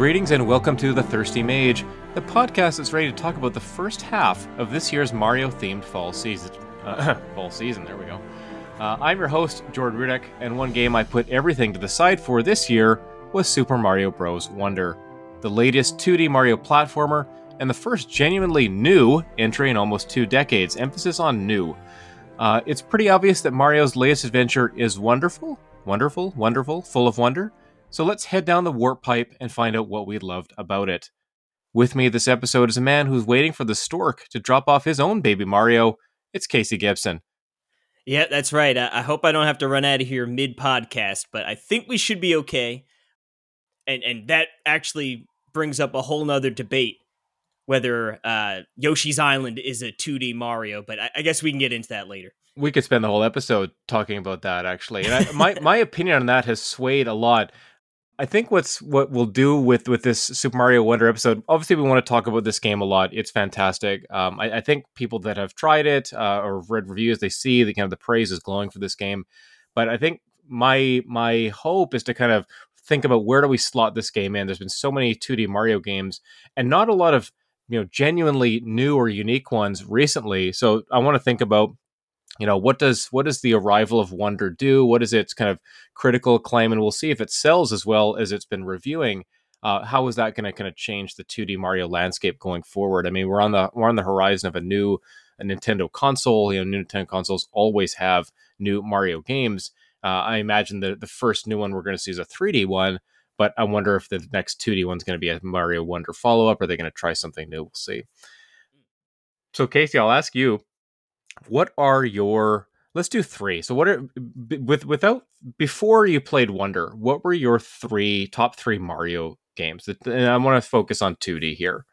Greetings and welcome to The Thirsty Mage, the podcast that's ready to talk about the first half of this year's Mario themed fall season. Uh, fall season, there we go. Uh, I'm your host, Jordan Rudek, and one game I put everything to the side for this year was Super Mario Bros. Wonder, the latest 2D Mario platformer and the first genuinely new entry in almost two decades, emphasis on new. Uh, it's pretty obvious that Mario's latest adventure is wonderful, wonderful, wonderful, full of wonder so let's head down the warp pipe and find out what we loved about it. With me this episode is a man who's waiting for the stork to drop off his own baby Mario. It's Casey Gibson. Yeah, that's right. I, hope I don't have to run out of here mid podcast, but I think we should be okay. And and that actually brings up a whole nother debate whether uh, Yoshi's Island is a 2D Mario, but I, I guess we can get into that later we could spend the whole episode talking about that actually and I, my my opinion on that has swayed a lot I think what's what we'll do with with this Super Mario Wonder episode. Obviously, we want to talk about this game a lot. It's fantastic. Um, I, I, think people that have tried it uh, or read reviews, they see the kind of the praise is glowing for this game. But I think my my hope is to kind of think about where do we slot this game in. There's been so many 2D Mario games, and not a lot of you know genuinely new or unique ones recently. So I want to think about you know what does what does the arrival of wonder do? What is its kind of critical acclaim? And we'll see if it sells as well as it's been reviewing. Uh, how is that going to kind of change the 2d mario landscape going forward? I mean we're on the we're on the horizon of a new a nintendo console. You know new nintendo consoles always have new mario games. Uh, i imagine the, the first new one we're going to see is a 3d one but i wonder if the next 2d one's going to be a mario wonder follow-up. Are they going to try something new? We'll see. So casey i'll ask you what are your let's do three. So what are with without before you played wonder what were your three top three mario games? And i want to focus on 2d here.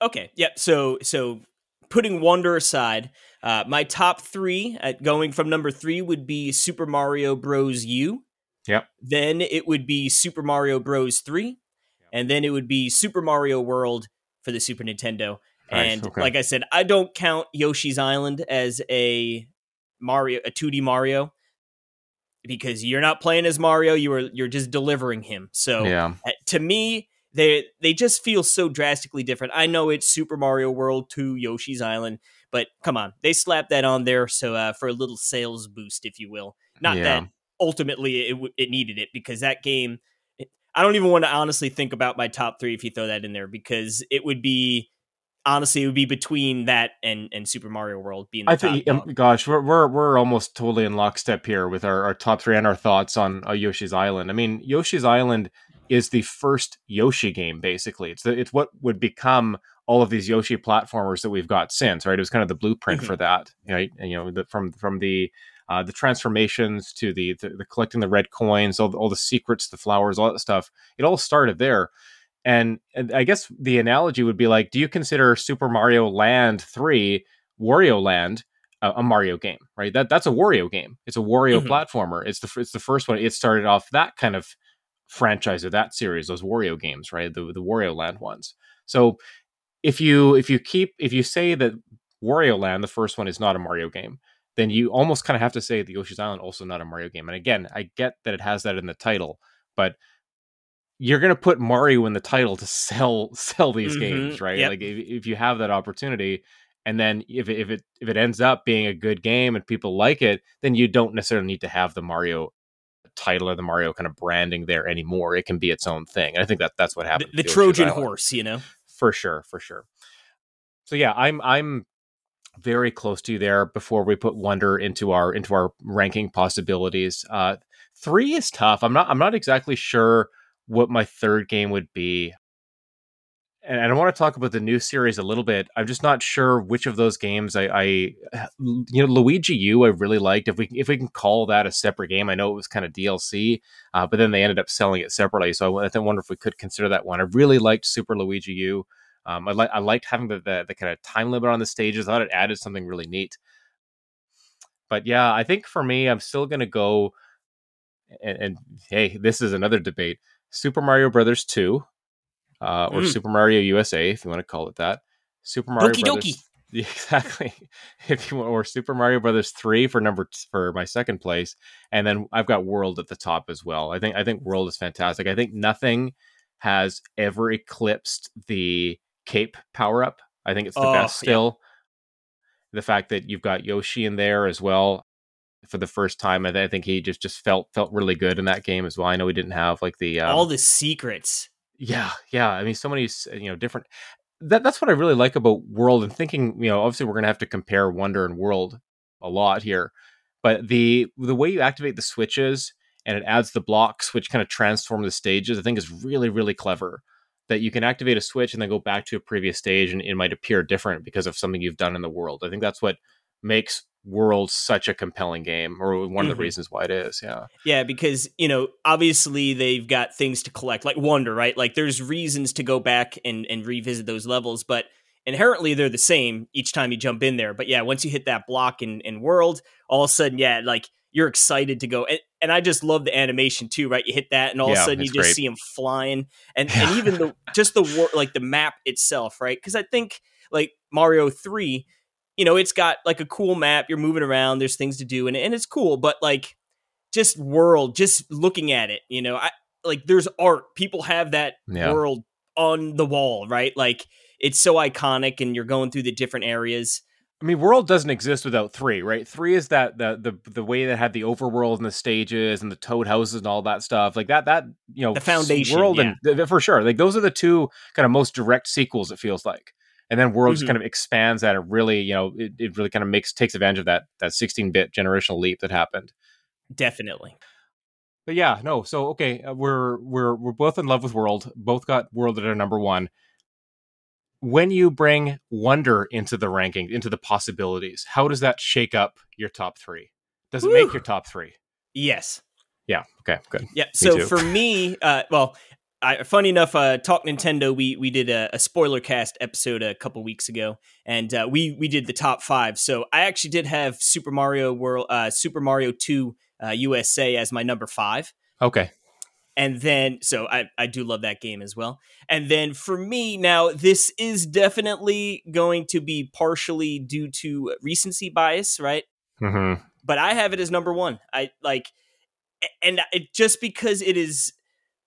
Okay yep so so putting wonder aside uh, my top three at going from number three would be super mario bros. U. Yep. Then it would be super mario bros. 3 yep. and then it would be super mario world for the super nintendo Nice, and okay. like I said, I don't count Yoshi's Island as a Mario, a 2D Mario, because you're not playing as Mario. You are you're just delivering him. So yeah. Eh, to me, they they just feel so drastically different. I know it's Super Mario World 2 Yoshi's Island, but come on, they slapped that on there so uh, for a little sales boost, if you will. Not yeah. that ultimately it it needed it because that game. I don't even want to honestly think about my top three if you throw that in there because it would be honestly, it would be between that and and Super Mario World being. I think, um, gosh, we're we're we're almost totally in lockstep here with our, our top three and our thoughts on uh, Yoshi's Island. I mean, Yoshi's Island is the first Yoshi game. Basically, it's the, it's what would become all of these Yoshi platformers that we've got since. Right, it was kind of the blueprint mm-hmm. for that. Right, and, you know, the, from from the uh, the transformations to the, the, the collecting the red coins, all the, all the secrets, the flowers, all that stuff. It all started there. And, and I guess the analogy would be like, do you consider Super Mario Land 3, Wario Land, a, a Mario game, right? That that's a Wario game. It's a Wario mm-hmm. platformer. It's the it's the first one. It started off that kind of franchise or that series, those Wario games, right? The the Wario Land ones. So if you if you keep if you say that Wario Land, the first one, is not a Mario game, then you almost kind of have to say the Yoshi's Island also not a Mario game. And again, I get that it has that in the title, but you're going to put Mario in the title to sell sell these mm-hmm. games, right? Yep. Like if, if you have that opportunity, and then if it, if it if it ends up being a good game and people like it, then you don't necessarily need to have the Mario title or the Mario kind of branding there anymore. It can be its own thing. And I think that that's what happened. The, the Trojan horse, you know, for sure, for sure. So yeah, I'm I'm very close to you there. Before we put Wonder into our into our ranking possibilities, uh, three is tough. I'm not I'm not exactly sure what my third game would be. And I want to talk about the new series a little bit. I'm just not sure which of those games I, I you know, Luigi U I really liked. If we if we can call that a separate game, I know it was kind of DLC, uh, but then they ended up selling it separately. So I, I wonder if we could consider that one. I really liked Super Luigi U. Um, I I liked having the, the, the kind of time limit on the stages. I thought it added something really neat. But yeah, I think for me, I'm still gonna go and, and hey, this is another debate: Super Mario Brothers two, uh, or mm. Super Mario USA, if you want to call it that. Super Mario Doki Brothers. Doki. Exactly. If you want, or Super Mario Brothers three for number t- for my second place, and then I've got World at the top as well. I think I think World is fantastic. I think nothing has ever eclipsed the Cape power up. I think it's the oh, best still. Yeah. The fact that you've got Yoshi in there as well for the first time, I, th- I, think he just just felt felt really good in that game as well. I know he didn't have like the um, all the secrets. Yeah, yeah. I mean, so many you know different. That that's what I really like about World and thinking. You know, obviously we're gonna have to compare Wonder and World a lot here, but the the way you activate the switches and it adds the blocks which kind of transform the stages, I think is really really clever. That you can activate a switch and then go back to a previous stage and it might appear different because of something you've done in the world. I think that's what makes world such a compelling game or one mm-hmm. of the mm-hmm. reasons why it is yeah yeah because you know obviously they've got things to collect like wonder right like there's reasons to go back and and revisit those levels but inherently they're the same each time you jump in there but yeah once you hit that block in in world all of a sudden yeah like you're excited to go and, and i just love the animation too right you hit that and all yeah, of a sudden you just great. see him flying and yeah. and even the just the war like the map itself right because i think like mario 3 you know, it's got like a cool map. You're moving around. There's things to do, and and it's cool. But like, just world, just looking at it, you know, I like there's art. People have that yeah. world on the wall, right? Like it's so iconic, and you're going through the different areas. I mean, world doesn't exist without three, right? Three is that the the the way that had the overworld and the stages and the toad houses and all that stuff, like that. That you know, the foundation world yeah. and for sure, like those are the two kind of most direct sequels. It feels like and then Worlds mm-hmm. kind of expands that. It really, you know, it, it really kind of makes takes advantage of that that 16-bit generational leap that happened. Definitely. But yeah, no. So okay, uh, we're we're we're both in love with World. Both got World at our number one. When you bring Wonder into the ranking, into the possibilities, how does that shake up your top three? Does it Woo! make your top three? Yes. Yeah. Okay. Good. Yeah. Me so too. for me, uh, well, I, funny enough, uh, Talk Nintendo, we we did a, a spoiler cast episode a couple weeks ago, and uh, we we did the top five. So I actually did have Super Mario World, uh, Super Mario Two USA uh, as my number five. Okay. And then, so I, I do love that game as well. And then for me, now, this is definitely going to be partially due to recency bias, right? Mm-hmm. But I have it as number one. I like, and it just because it is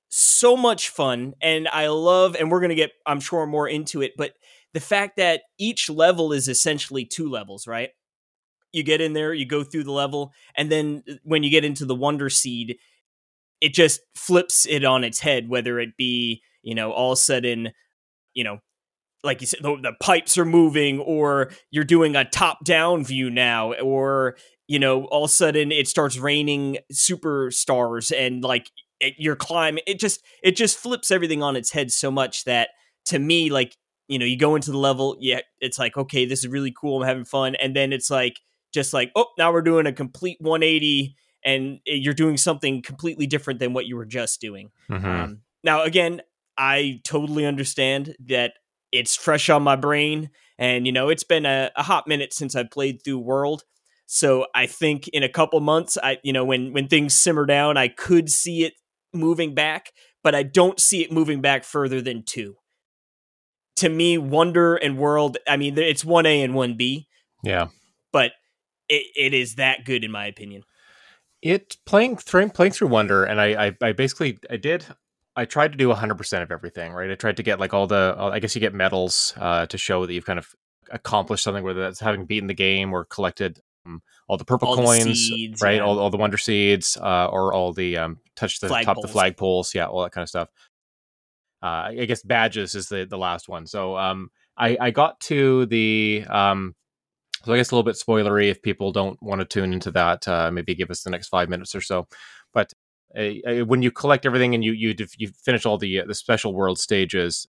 so much fun and I love and we're going to get I'm sure more into it but the fact that each level is essentially two levels, right? You get in there, you go through the level and then uh, when you get into the wonder seed it just flips it on its head whether it be, you know, all sudden, you know, like you said, the, the pipes are moving, or you're doing a top down view now, or you know, all of a sudden it starts raining superstars and like it, you're climbing. It just it just flips everything on its head so much that to me, like you know, you go into the level, yeah, it's like okay, this is really cool. I'm having fun, and then it's like just like oh, now we're doing a complete 180, and you're doing something completely different than what you were just doing. Mm-hmm. Um, now, again, I totally understand that it's fresh on my brain, and you know, it's been a, a hot minute since I played through World. So I think in a couple months, I you know when when things simmer down, I could see it moving back, but I don't see it moving back further than two. To me, Wonder and World, I mean, it's 1A and 1B. Yeah. But it, it is that good, in my opinion. It playing through playing through Wonder, and I, I, I basically I did I tried to do 100% of everything, right? I tried to get like all the, I guess you get medals uh, to show that you've kind of accomplished something, whether that's having beaten the game or collected um, all the purple all coins, the seeds, right? Yeah. All, all the wonder seeds, uh, or all the um, touch the flag top poles. the flag poles, yeah, all that kind of stuff. Uh, I guess badges is the the last one. So um, I I got to the um, so I guess a little bit spoilery if people don't want to tune into that. Uh, maybe give us the next five minutes or so. But uh, when you collect everything and you you you finish all the uh, the special world stages,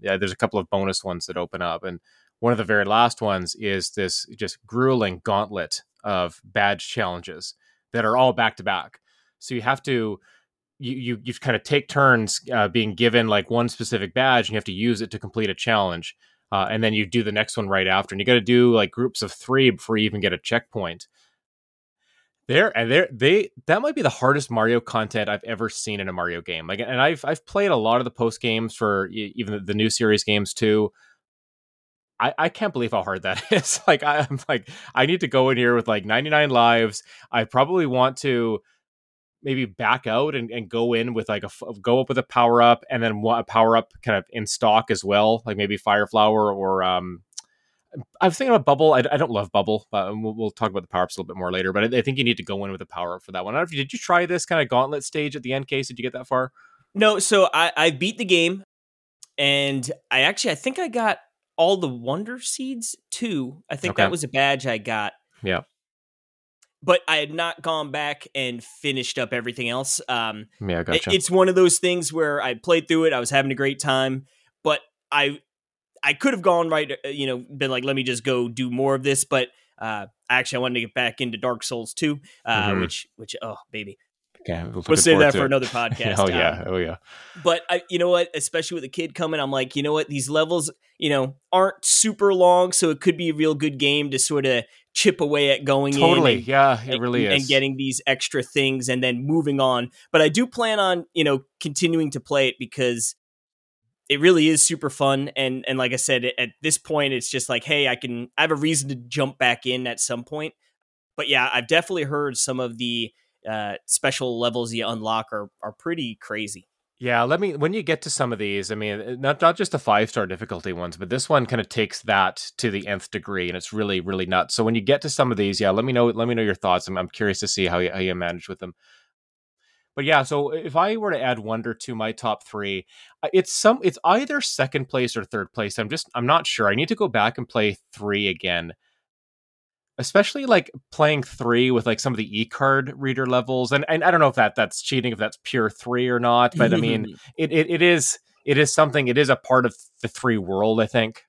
yeah, there's a couple of bonus ones that open up, and one of the very last ones is this just grueling gauntlet of badge challenges that are all back to back. So you have to you you, you kind of take turns uh, being given like one specific badge and you have to use it to complete a challenge. Uh, and then you do the next one right after. And you got to do like groups of three before you even get a checkpoint. There and there they that might be the hardest Mario content I've ever seen in a Mario game. Like and I've I've played a lot of the post games for even the, the new series games too. I, I can't believe how hard that is. like I, I'm like I need to go in here with like 99 lives. I probably want to maybe back out and, and go in with like a go up with a power up and then a power up kind of in stock as well, like maybe fire flower or um I was thinking about Bubble. I, I don't love Bubble, but we'll, we'll, talk about the power ups a little bit more later. But I, I, think you need to go in with a power up for that one. I don't know if you, did you try this kind of gauntlet stage at the end case? Did you get that far? No. So I, I beat the game, and I actually I think I got all the Wonder Seeds too. I think okay. that was a badge I got. Yeah. But I had not gone back and finished up everything else. Um, yeah, gotcha. It's one of those things where I played through it. I was having a great time, but I I could have gone right, uh, you know, been like, let me just go do more of this. But uh, actually, I wanted to get back into Dark Souls 2, uh, mm-hmm. which, which, oh, baby. Okay, we'll, we'll save that for it. another podcast. oh yeah, oh yeah. But I, you know what? Especially with a kid coming, I'm like, you know what? These levels, you know, aren't super long, so it could be a real good game to sort of chip away at going totally. And, yeah, it really is, and getting these extra things, and then moving on. But I do plan on, you know, continuing to play it because it really is super fun and and like i said at this point it's just like hey i can i have a reason to jump back in at some point but yeah i've definitely heard some of the uh, special levels you unlock are are pretty crazy yeah let me when you get to some of these i mean uh, not not just the five star difficulty ones but this one kind of takes that to the nth degree and it's really really nuts so when you get to some of these yeah let me know let me know your thoughts i'm, I'm curious to see how you, how you manage with them but yeah, so if I were to add Wonder to my top three, it's some it's either second place or third place. I'm just I'm not sure. I need to go back and play three again. Especially like playing three with like some of the e card reader levels, and, and I don't know if that that's cheating, if that's pure three or not. But I mean, it, it it is it is something. It is a part of the three world. I think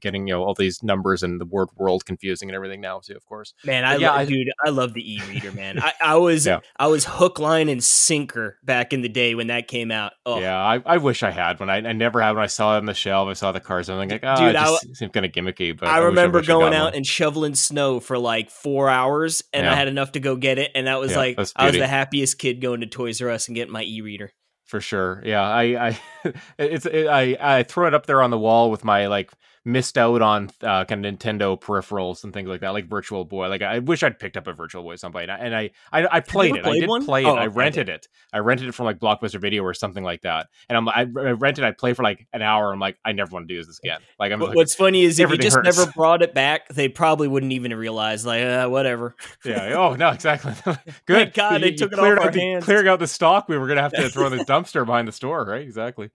getting you know all these numbers and the word world confusing and everything now too of course. Man i yeah, lo- I, dude i love the e-reader man. I, I was yeah. i was hook line and sinker back in the day when that came out. Oh. yeah I, I wish i had one. I, I never had when i saw it on the shelf. I saw the cars. I'm like oh dude, it just seemed kind of gimmicky but i, remember going out one. and shoveling snow for like four hours and yeah. i had enough to go get it and that was like i was the happiest kid going to toys r us and getting my e-reader for sure. Yeah, I, I, it's, it, I, I throw it up there on the wall with my like missed out on uh, kind of Nintendo peripherals and things like that, like Virtual Boy. Like I wish I'd picked up a Virtual Boy somebody, and I, I, I played it. I did one? play it. Oh, I rented it. I rented it from like Blockbuster Video or something like that. And I'm, I, I rented. I played for like an hour. I'm like, I never want to do this again. Like, I'm. What's like, funny is if you just hurts. never brought it back, they probably wouldn't even realize. Like, uh, whatever. yeah. Oh no, exactly. Good. Thank God, they took it off our the, hands. Clearing out the stock, we were gonna have to throw in the dumpster behind the store, right? Exactly.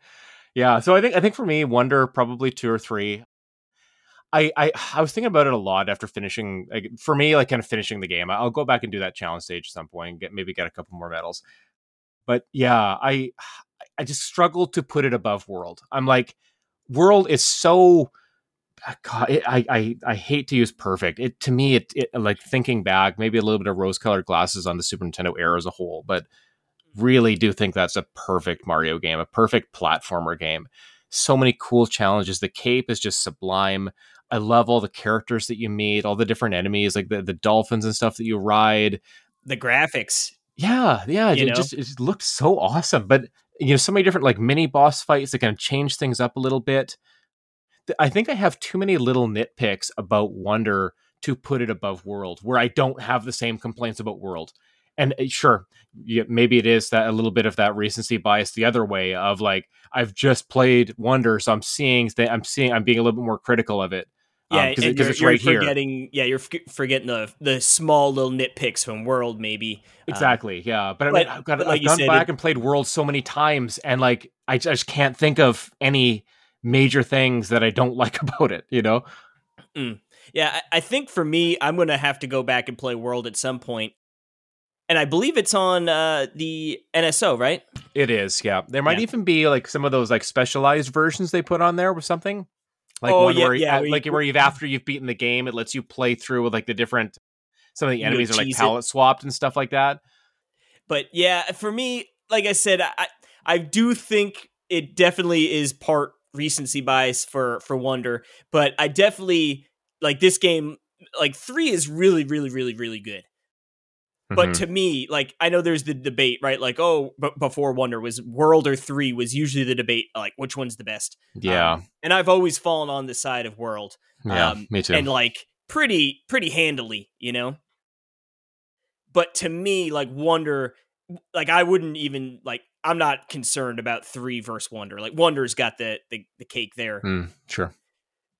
Yeah, so I think I think for me, Wonder probably two or three. I, I I was thinking about it a lot after finishing. Like, for me, like kind of finishing the game. I'll go back and do that challenge stage at some point and get maybe get a couple more medals. But yeah, I I just struggle to put it above World. I'm like, World is so. Ah, God, it, I, I I hate to use perfect. It to me, it, it like thinking back, maybe a little bit of rose-colored glasses on the Super Nintendo era as a whole, but really do think that's a perfect Mario game, a perfect platformer game. So many cool challenges. The cape is just sublime. I love all the characters that you meet, all the different enemies, like the, the dolphins and stuff that you ride. The graphics. Yeah, yeah. It just it looked so awesome. But you know, so many different like mini boss fights that kind of change things up a little bit. I think I have too many little nitpicks about Wonder to put it above World, where I don't have the same complaints about World. And uh, sure, maybe it is that a little bit of that recency bias the other way of like I've just played Wonder, so I'm seeing that I'm seeing I'm being a little bit more critical of it. Yeah, because um, it's right you're forgetting, here. Yeah, you're forgetting the the small little nitpicks from World, maybe. Um, exactly. Um, yeah, but, I mean, I've, got, like I've gone said, back it, and played World so many times, and like I just can't think of any major things that I don't like about it. You know. Mm. Yeah, I, I think for me, I'm gonna have to go back and play World at some point. And I believe it's on uh, the NSO, right? It is, yeah. There might yeah. even be like some of those like specialized versions they put on there with something. Like oh, one yeah, where, yeah, like where you've after you've beaten the game, it lets you play through with like the different. Some of the enemies are like palette swapped and stuff like that. But yeah, for me, like I said, I I do think it definitely is part recency bias for for Wonder, but I definitely like this game. Like three is really, really, really, really good. But mm-hmm. to me, like I know there's the debate, right? Like, oh, but before Wonder was World or Three was usually the debate, like which one's the best. Yeah, um, and I've always fallen on the side of World. Yeah, um, me too. And like pretty, pretty handily, you know. But to me, like Wonder, like I wouldn't even like. I'm not concerned about three versus Wonder. Like Wonder's got the the, the cake there. Mm, sure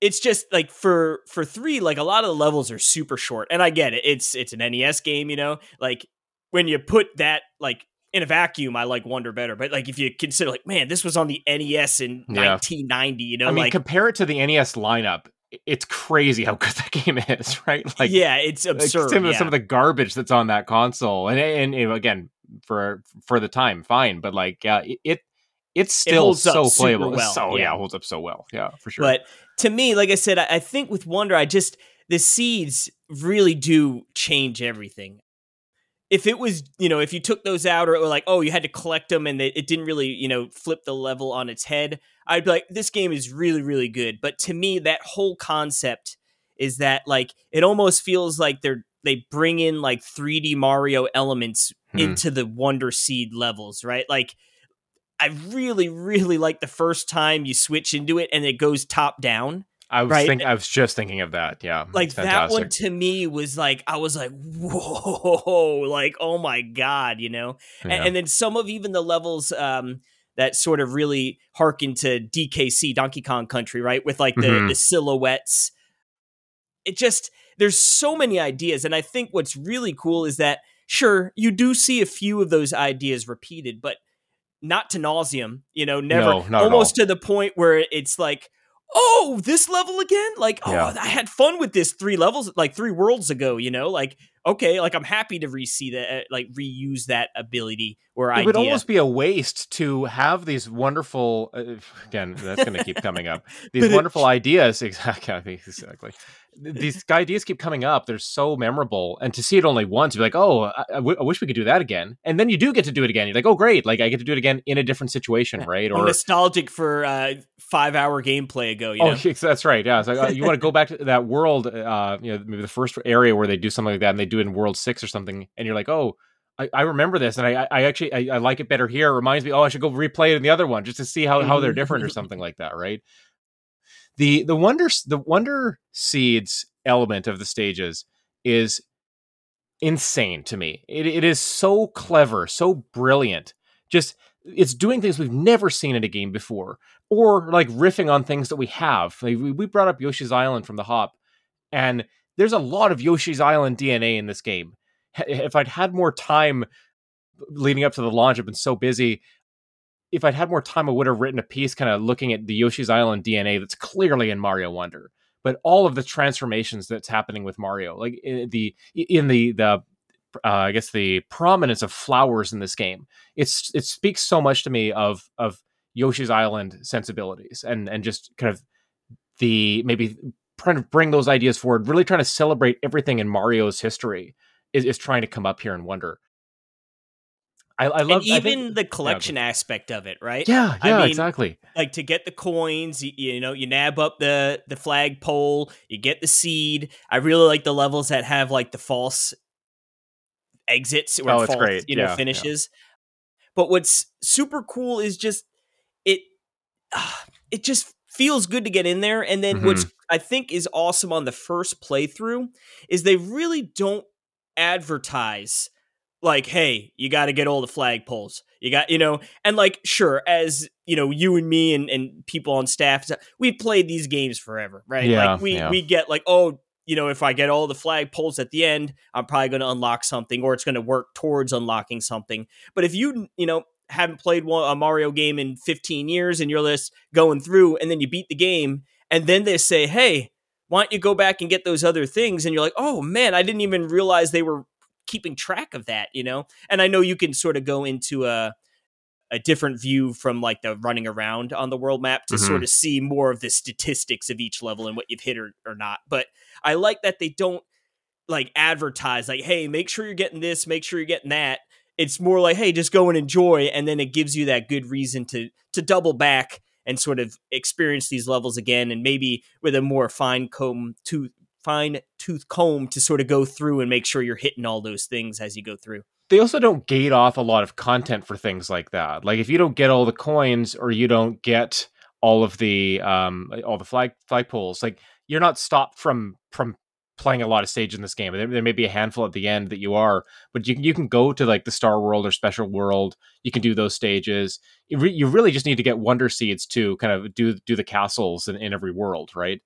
it's just like for for three like a lot of the levels are super short and i get it it's it's an nes game you know like when you put that like in a vacuum i like wonder better but like if you consider like man this was on the nes in yeah. 1990 you know i mean like compare it to the nes lineup it's crazy how good that game is right like yeah it's absurd like some, yeah. some of the garbage that's on that console and, and, and again for for the time fine but like yeah it it's still it so playable. Well. So yeah. yeah, holds up so well. Yeah, for sure. But to me, like I said, I, I think with Wonder, I just the seeds really do change everything. If it was, you know, if you took those out or, or like, oh, you had to collect them and they, it didn't really, you know, flip the level on its head, I'd be like, this game is really, really good. But to me, that whole concept is that like it almost feels like they're they bring in like 3D Mario elements hmm. into the Wonder Seed levels, right? Like I really, really like the first time you switch into it and it goes top down. I was right? think I was just thinking of that. Yeah. Like that one to me was like I was like, whoa, like, oh my God, you know? Yeah. And, and, then some of even the levels um that sort of really harken to DKC, Donkey Kong Country, right? With like the, mm-hmm. the silhouettes. It just there's so many ideas. And I think what's really cool is that sure, you do see a few of those ideas repeated, but not to nauseum, you know, never no, almost to the point where it's like, oh, this level again? Like, oh, yeah. I had fun with this three levels, like three worlds ago, you know, like, okay, like I'm happy to re-see that, uh, like reuse that ability or it would almost be a waste to have these wonderful, uh, again, that's going to keep coming up, these wonderful ideas. Exactly. Exactly these ideas keep coming up. They're so memorable, and to see it only once, you're like, "Oh, I, I, w- I wish we could do that again." And then you do get to do it again. You're like, "Oh, great! Like I get to do it again in a different situation, right?" Or I'm nostalgic for uh, five hour gameplay ago. You oh, know? That's right. Yeah, uh, you want to go back to that world. Uh, you know, maybe the first area where they do something like that, and they do it in World Six or something, and you're like, "Oh." I, I remember this, and I, I actually I, I like it better here. It reminds me, oh, I should go replay it in the other one just to see how, how they're mm-hmm. different or something like that, right? the the wonder the wonder seeds element of the stages is insane to me. It, it is so clever, so brilliant. Just it's doing things we've never seen in a game before, or like riffing on things that we have. Like we brought up Yoshi's Island from the hop, and there's a lot of Yoshi's Island DNA in this game. If I'd had more time leading up to the launch, I've been so busy. If I'd had more time, I would have written a piece kind of looking at the Yoshi's Island DNA that's clearly in Mario Wonder but all of the transformations that's happening with Mario, like in the in the the uh, I guess the prominence of flowers in this game, it's it speaks so much to me of of Yoshi's Island sensibilities and and just kind of the maybe trying to bring those ideas forward, really trying to celebrate everything in Mario's history is, is trying to come up here and Wonder. I, I love and even think, the collection yeah, aspect of it, right? Yeah, yeah, I mean, exactly. Like to get the coins, you, you, know, you nab up the the flagpole, you get the seed. I really like the levels that have like the false exits or oh, false, great. you know, yeah, finishes. Yeah. But what's super cool is just it. Uh, it just feels good to get in there, and then mm-hmm. which I think is awesome on the first playthrough is they really don't advertise like, hey, you got to get all the flagpoles. You got, you know, and like, sure, as you know, you and me and, and people on staff, we've played these games forever, right? Yeah, like, we yeah. we get like, oh, you know, if I get all the flagpoles at the end, I'm probably going to unlock something, or it's going to work towards unlocking something. But if you, you know, haven't played one, a Mario game in 15 years and you're just going through, and then you beat the game, and then they say, hey, why don't you go back and get those other things? And you're like, oh man, I didn't even realize they were keeping track of that, you know? And I know you can sort of go into a a different view from like the running around on the world map to mm-hmm. sort of see more of the statistics of each level and what you've hit or, or not. But I like that they don't like advertise like, hey, make sure you're getting this, make sure you're getting that. It's more like, hey, just go and enjoy, and then it gives you that good reason to to double back and sort of experience these levels again, and maybe with a more fine comb tooth fine tooth comb to sort of go through and make sure you're hitting all those things as you go through. They also don't gate off a lot of content for things like that. Like if you don't get all the coins or you don't get all of the um all the flag flag pulls, like you're not stopped from from playing a lot of stage in this game. There, there, may be a handful at the end that you are, but you you can go to like the Star World or Special World. You can do those stages. You, re- you really just need to get Wonder Seeds to kind of do do the castles in, in every world, right?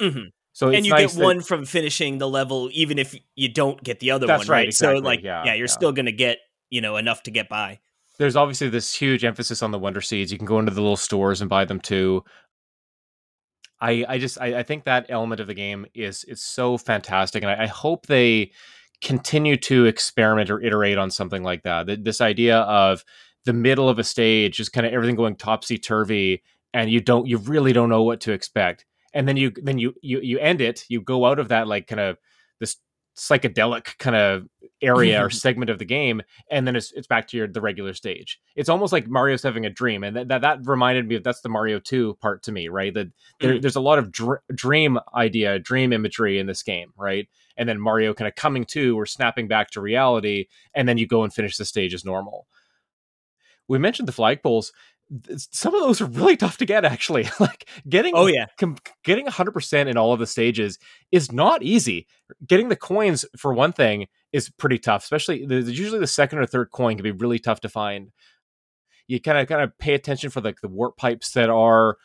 Mm-hmm. So and you nice get that, one from finishing the level, even if you don't get the other one, right? right? Exactly. So like, yeah, yeah you're yeah. still going to get you know enough to get by. There's obviously this huge emphasis on the Wonder Seeds. You can go into the little stores and buy them too. I I just I, I think that element of the game is is so fantastic, and I, I hope they continue to experiment or iterate on something like that. This idea of the middle of a stage, just kind of everything going topsy turvy, and you don't you really don't know what to expect, and then you then you you you end it. You go out of that like kind of this psychedelic kind of area or segment of the game and then it's, it's back to your the regular stage. It's almost like mario's having a dream and that, that, that reminded me of that's the mario 2 part to me right? That there, mm. there's a lot of dr- dream idea dream imagery in this game right? And then mario kind of coming to or snapping back to reality and then you go and finish the stage as normal. We mentioned the flagpoles. Some of those are really tough to get actually. Like getting oh yeah. com- getting 100% in all of the stages is not easy. Getting the coins for one thing is pretty tough especially usually the second or third coin can be really tough to find you kind of kind of pay attention for like the warp pipes that are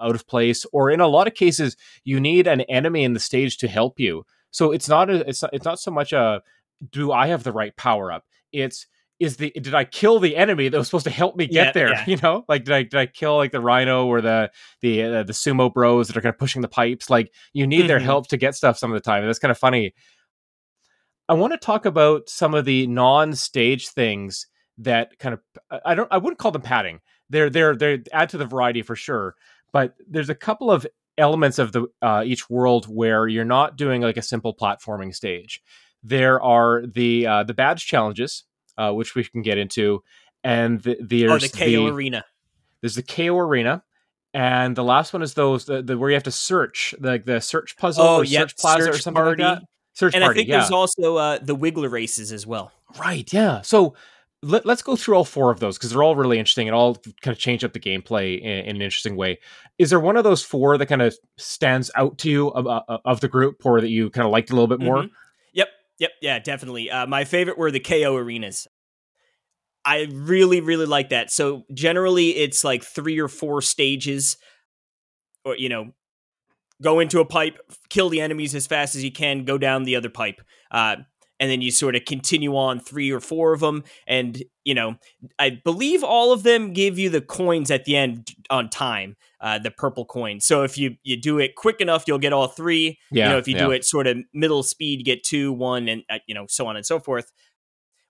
out of place or in a lot of cases you need an enemy in the stage to help you so it's not a, it's not, it's not so much a do i have the right power up it's is the did I kill the enemy that was supposed to help me get yeah, there? Yeah. You know, like did I did I kill like the rhino or the the uh, the sumo bros that are kind of pushing the pipes? Like you need mm-hmm. their help to get stuff some of the time, and that's kind of funny. I want to talk about some of the non-stage things that kind of I don't I wouldn't call them padding. They're they're they add to the variety for sure, but there's a couple of elements of the uh, each world where you're not doing like a simple platforming stage. There are the uh, the badge challenges, uh, which we can get into. And the, there's oh, the KO the, Arena. There's the KO Arena. And the last one is those the, the where you have to search like the, the search puzzle oh, or yep, search plaza search or something party. like that. Search and party, I think yeah. there's also uh, the Wiggler races as well. Right. Yeah. So let, us go through all four of those because they're all really interesting and all kind of change up the gameplay in, in, an interesting way. Is there one of those four that kind of stands out to you of, uh, of the group or that you kind of liked a little bit more? Mm-hmm. Yep, yeah, definitely. Uh, my favorite were the KO arenas. I really, really like that. So generally, it's like three or four stages, or you know, go into a pipe, kill the enemies as fast as you can, go down the other pipe. Uh, and then you sort of continue on three or four of them and you know i believe all of them give you the coins at the end on time uh, the purple coin so if you you do it quick enough you'll get all three yeah, you know if you yeah. do it sort of middle speed get two one and uh, you know so on and so forth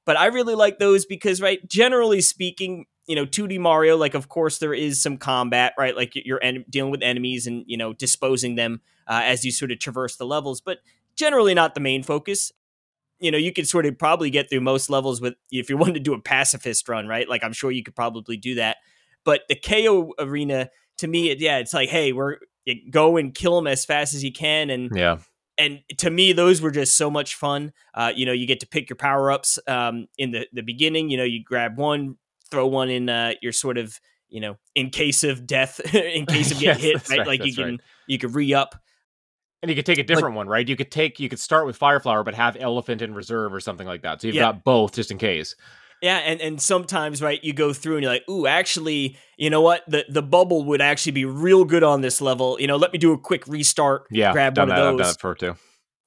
but I really like those because, right, generally speaking, you know, 2D Mario, like, of course, there is some combat, right? Like, you're en- dealing with enemies and, you know, disposing them uh, as you sort of traverse the levels, but generally not the main focus. You know, you could sort of probably get through most levels with, if you wanted to do a pacifist run, right? Like, I'm sure you could probably do that. But the KO arena, to me, it, yeah, it's like, hey, we're go and kill them as fast as you can. And, yeah and to me those were just so much fun uh, you know you get to pick your power ups um, in the, the beginning you know you grab one throw one in uh, your sort of you know in case of death in case of getting yes, hit right? right? like you can right. you can re-up and you could take a different like, one right you could take you could start with Fireflower, but have elephant in reserve or something like that so you've yeah. got both just in case yeah, and, and sometimes right, you go through and you're like, ooh, actually, you know what? The the bubble would actually be real good on this level. You know, let me do a quick restart. Yeah, grab one that, of those. I've done too.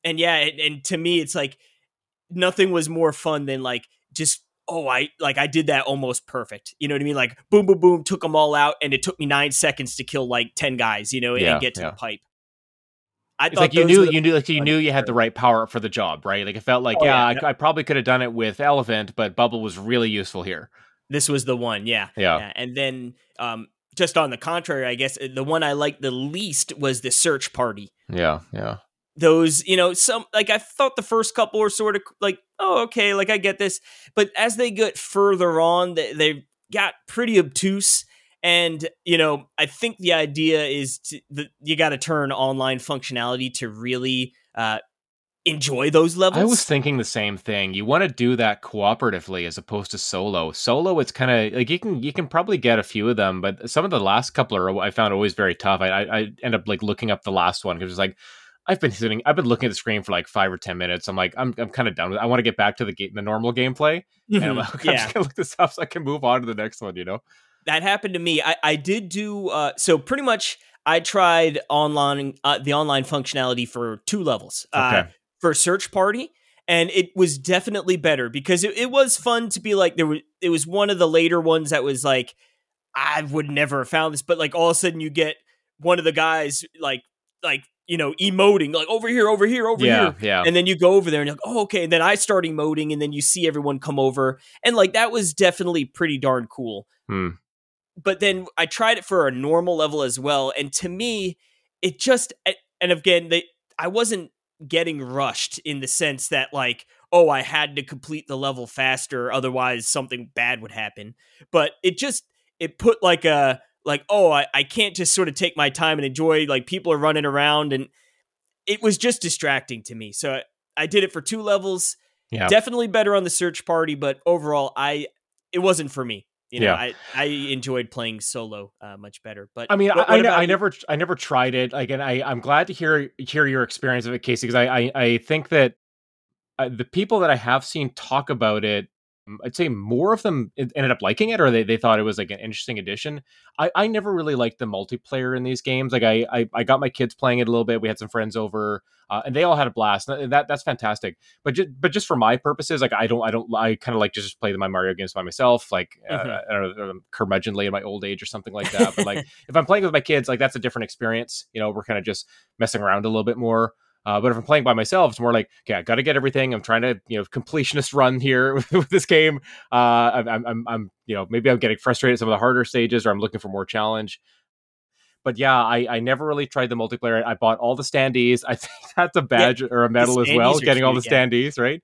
And yeah, and, and to me, it's like nothing was more fun than like just oh I like I did that almost perfect. You know what I mean? Like boom, boom, boom, took them all out, and it took me nine seconds to kill like ten guys. You know, yeah, and get to yeah. the pipe. I it's like you knew you knew like you knew you had the right power for the job, right? Like it felt like, oh, yeah, yeah. I, I, probably could have done it with elephant, but bubble was really useful here. This was the one, yeah, yeah. yeah. And then, um, just on the contrary, I guess the one I liked the least was the search party. Yeah, yeah. Those, you know, some like I thought the first couple were sort of like, oh, okay, like I get this, but as they get further on, they, they got pretty obtuse and you know, I think the idea is to, the, you got to turn online functionality to really uh, enjoy those levels. I was thinking the same thing. You want to do that cooperatively as opposed to solo. Solo, it's kind of like you can you can probably get a few of them, but some of the last couple are I found always very tough. I I, I end up like looking up the last one because it's like I've been sitting, I've been looking at the screen for like five or ten minutes. I'm like, I'm, I'm kind of done with it. I want to get back to the game, the normal gameplay, mm-hmm. and I'm, mm-hmm. like, I'm just gonna look this up so I can move on to the next one. You know, that happened to me. I, I did do uh, so pretty much. I tried online uh, the online functionality for two levels. Uh, okay. Uh, for search party, and it was definitely better because it, it was fun to be like there was. It was one of the later ones that was like I would never have found this, but like all of a sudden you get one of the guys like like you know, emoting like over here, over here, over yeah, here. Yeah. And then you go over there and you're like, oh, okay. And then I start emoting and then you see everyone come over. And like that was definitely pretty darn cool. Hmm. But then I tried it for a normal level as well. And to me, it just and again, they I wasn't getting rushed in the sense that like, oh, I had to complete the level faster, otherwise something bad would happen. But it just it put like a like, oh, I, I can't just sort of take my time and enjoy like people are running around and it was just distracting to me. So I, I did it for two levels. Yeah. Definitely better on the search party, but overall I it wasn't for me. You know, yeah. I, I enjoyed playing solo uh, much better. But I mean, what, what I, I, I never I never tried it. Like, and I I'm glad to hear hear your experience of it, Casey, because I, I I think that uh, the people that I have seen talk about it I'd say more of them ended up liking it, or they, they thought it was like an interesting addition. I, I never really liked the multiplayer in these games. Like I, I, I got my kids playing it a little bit. We had some friends over, uh, and they all had a blast. That that's fantastic. But just but just for my purposes, like I don't I don't I kind of like to just play my Mario games by myself. Like uh, mm-hmm. uh, I don't know, curmudgeonly in my old age or something like that. But like if I'm playing with my kids, like that's a different experience. You know, we're kind of just messing around a little bit more. Uh, but if I'm playing by myself, it's more like, okay, I got to get everything. I'm trying to, you know, completionist run here with, this game. Uh, I'm, I'm, I'm, you know, maybe I'm getting frustrated at some of the harder stages, or I'm looking for more challenge. But yeah, I, I never really tried the multiplayer. I bought all the standees. I think that's a badge yeah, or a medal as well, getting all the standees, yeah. right?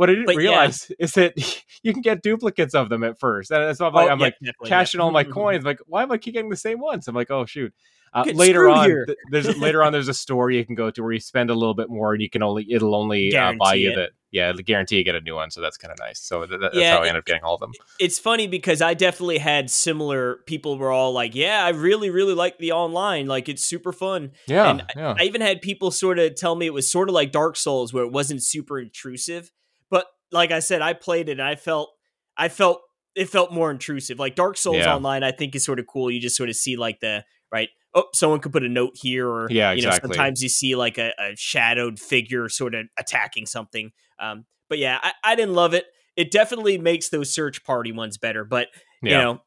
What I didn't but realize yeah. is that you can get duplicates of them at first. And so I'm like, oh, I'm like cashing all my coins. I'm like, why am I keep getting the same ones? I'm like, oh shoot. Uh, later on, th- there's later on there's a store you can go to where you spend a little bit more and you can only it'll only uh, buy you the yeah the guarantee you get a new one so that's kind of nice so th- that's yeah, how I end up getting all of them. It's funny because I definitely had similar people were all like yeah I really really like the online like it's super fun yeah, and yeah. I, I even had people sort of tell me it was sort of like Dark Souls where it wasn't super intrusive but like I said I played it and I felt I felt it felt more intrusive like Dark Souls yeah. online I think is sort of cool you just sort of see like the right oh, someone could put a note here, or yeah, you exactly. know, sometimes you see like a, a shadowed figure sort of attacking something. Um, but yeah, I, I, didn't love it. It definitely makes those search party ones better, but yeah. you know.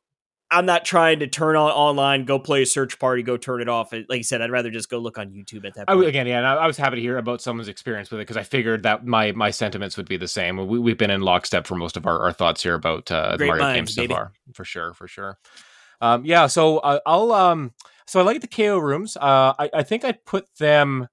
I'm not trying to turn on online, go play a search party, go turn it off. Like you said, I'd rather just go look on YouTube at that point. I, again, yeah, I, I, was happy to hear about someone's experience with it because I figured that my my sentiments would be the same. We, have been in lockstep for most of our, our thoughts here about uh, the Mario minds, games so far, for sure, for sure. Um, yeah, so uh, I'll um, so I like the KO rooms. Uh, I, I think I put them.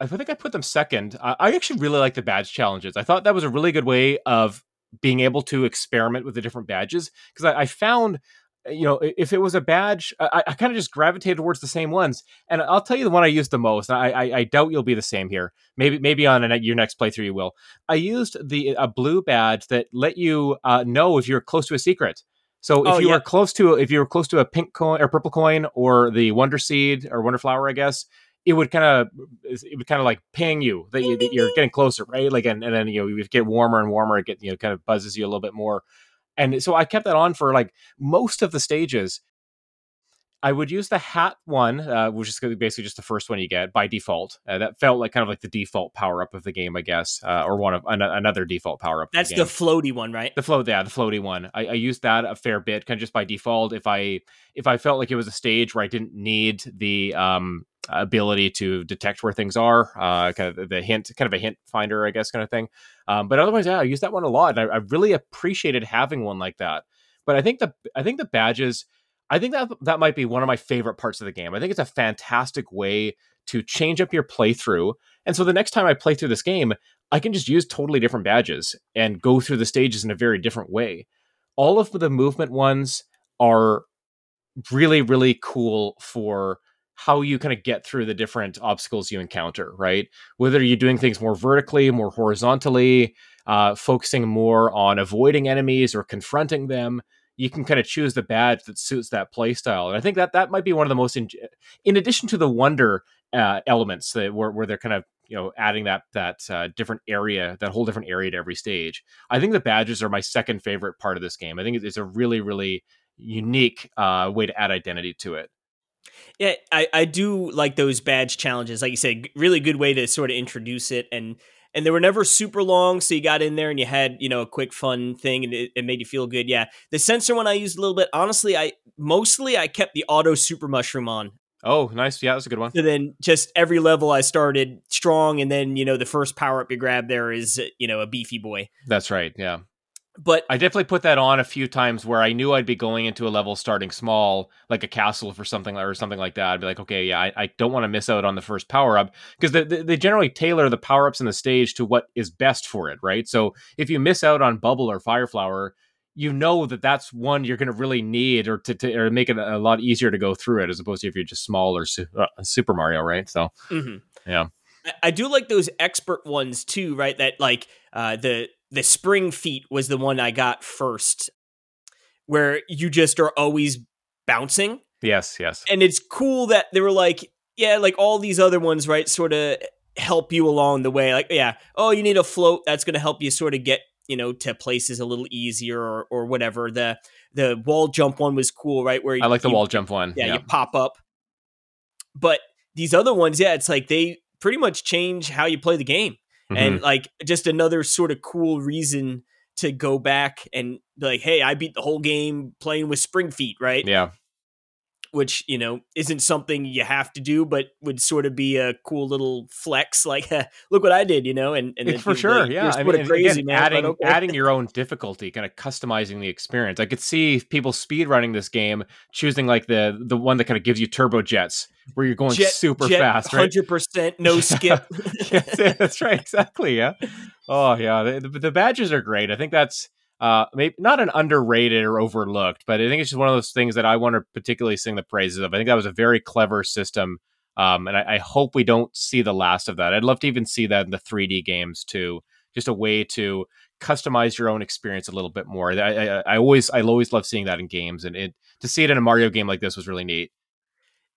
I think I put them second. I, I actually really like the badge challenges. I thought that was a really good way of being able to experiment with the different badges because I, I, found you know if it was a badge i, I kind of just gravitated towards the same ones and i'll tell you the one i used the most I, I, I doubt you'll be the same here maybe maybe on a, your next playthrough you will i used the a blue badge that let you uh, know if you're close to a secret so if oh, you yeah. were close to if you were close to a pink coin or purple coin or the wonder seed or wonder flower, I guess it would kind of it would kind of like ping you that, you, are getting closer, right? Like and, and then you know you get warmer and warmer. It get you know kind of buzzes you a little bit more. And so I kept that on for like most of the stages. I would use the hat one, uh, which is basically just the first one you get by default. Uh, that felt like kind of like the default power up of the game, I guess, uh, or one of an- another default power up. That's the, the, floaty one, right? The float, yeah, the floaty one. I, I, used that a fair bit, kind of just by default. If I if I felt like it was a stage where I didn't need the um, ability to detect where things are, uh, kind of the hint, kind of a hint finder, I guess, kind of thing. Um, but otherwise, yeah, I use that one a lot, and I, I really appreciated having one like that. But I think the I think the badges I think that that might be one of my favorite parts of the game. I think it's a fantastic way to change up your playthrough. And so the next time I play through this game, I can just use totally different badges and go through the stages in a very different way. All of the movement ones are really really cool for how you kind of get through the different obstacles you encounter, right? Whether you're doing things more vertically, more horizontally, uh, focusing more on avoiding enemies or confronting them, you can kind of choose the badge that suits that playstyle. And I think that that might be one of the most, in, in addition to the wonder uh, elements that where, where they're kind of you know adding that that uh, different area, that whole different area to every stage. I think the badges are my second favorite part of this game. I think it's a really really unique uh, way to add identity to it. Yeah, I, I do like those badge challenges. Like you said, really good way to sort of introduce it and and they were never super long, so you got in there and you had you know a quick fun thing and it, it made you feel good. Yeah, the sensor one I used a little bit. Honestly, I mostly I kept the auto super mushroom on. Oh, nice. Yeah, that's a good one. So then just every level I started strong, and then you know the first power up you grab there is uh, you know a beefy boy. That's right. Yeah but I definitely put that on a few times where I knew I'd be going into a level starting small, like a castle for something or something like that. I'd be like, okay, yeah, I, I don't want to miss out on the first power up because they, they, generally tailor the power ups in the stage to what is best for it, right? So if you miss out on bubble or fire flower, you know that that's one you're going to really need or to, to or make it a lot easier to go through it as opposed to if you're just small or su- uh, Super Mario, right? So mm-hmm. yeah. I do like those expert ones too, right? That like uh, the the spring feet was the one I got first, where you just are always bouncing. Yes, yes. And it's cool that they were like, yeah, like all these other ones, right? Sort of help you along the way. Like, yeah, oh, you need a float that's going to help you sort of get you know to places a little easier or or whatever. The the wall jump one was cool, right? Where I like the wall jump one. Yeah, yeah, you pop up. But these other ones, yeah, it's like they pretty much change how you play the game mm-hmm. and like just another sort of cool reason to go back and be like, hey, I beat the whole game playing with spring feet, right? Yeah which you know isn't something you have to do, but would sort of be a cool little flex. Like, look what I did, you know, and, and for sure, like, yeah. I mean, crazy, again, man, adding okay. adding your own difficulty, kind of customizing the experience. I could see people speed running this game, choosing like the the one that kind of gives you turbo jets, where you're going jet, super jet, fast, right? Hundred percent, no skip. that's right, exactly. Yeah. Oh yeah, the, the badges are great. I think that's uh, maybe not an underrated or overlooked, but I think it's just one of those things that I want to particularly sing the praises of. I think that was a very clever system, um, and I, I, hope we don't see the last of that. I'd love to even see that in the 3D games too, just a way to customize your own experience a little bit more. I, I, I always, I always love seeing that in games, and it, to see it in a Mario game like this was really neat.